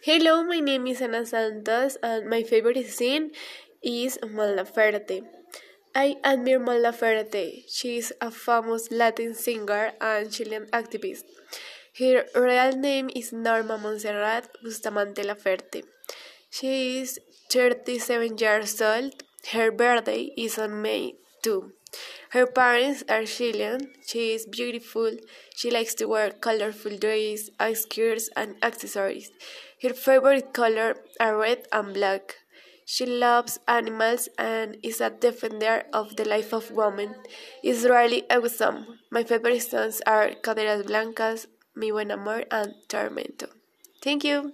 Hello, my name is Ana Santos, and my favorite scene is Mon Laferte. I admire Mon Laferte. She is a famous Latin singer and Chilean activist. Her real name is Norma Monserrat Bustamante Laferte. She is 37 years old. Her birthday is on May 2. Her parents are Chilean. She is beautiful. She likes to wear colorful dresses, skirts, and accessories. Her favorite color are red and black. She loves animals and is a defender of the life of women. It's really awesome. My favorite songs are Caderas Blancas, Mi Buen Amor, and Tormento. Thank you.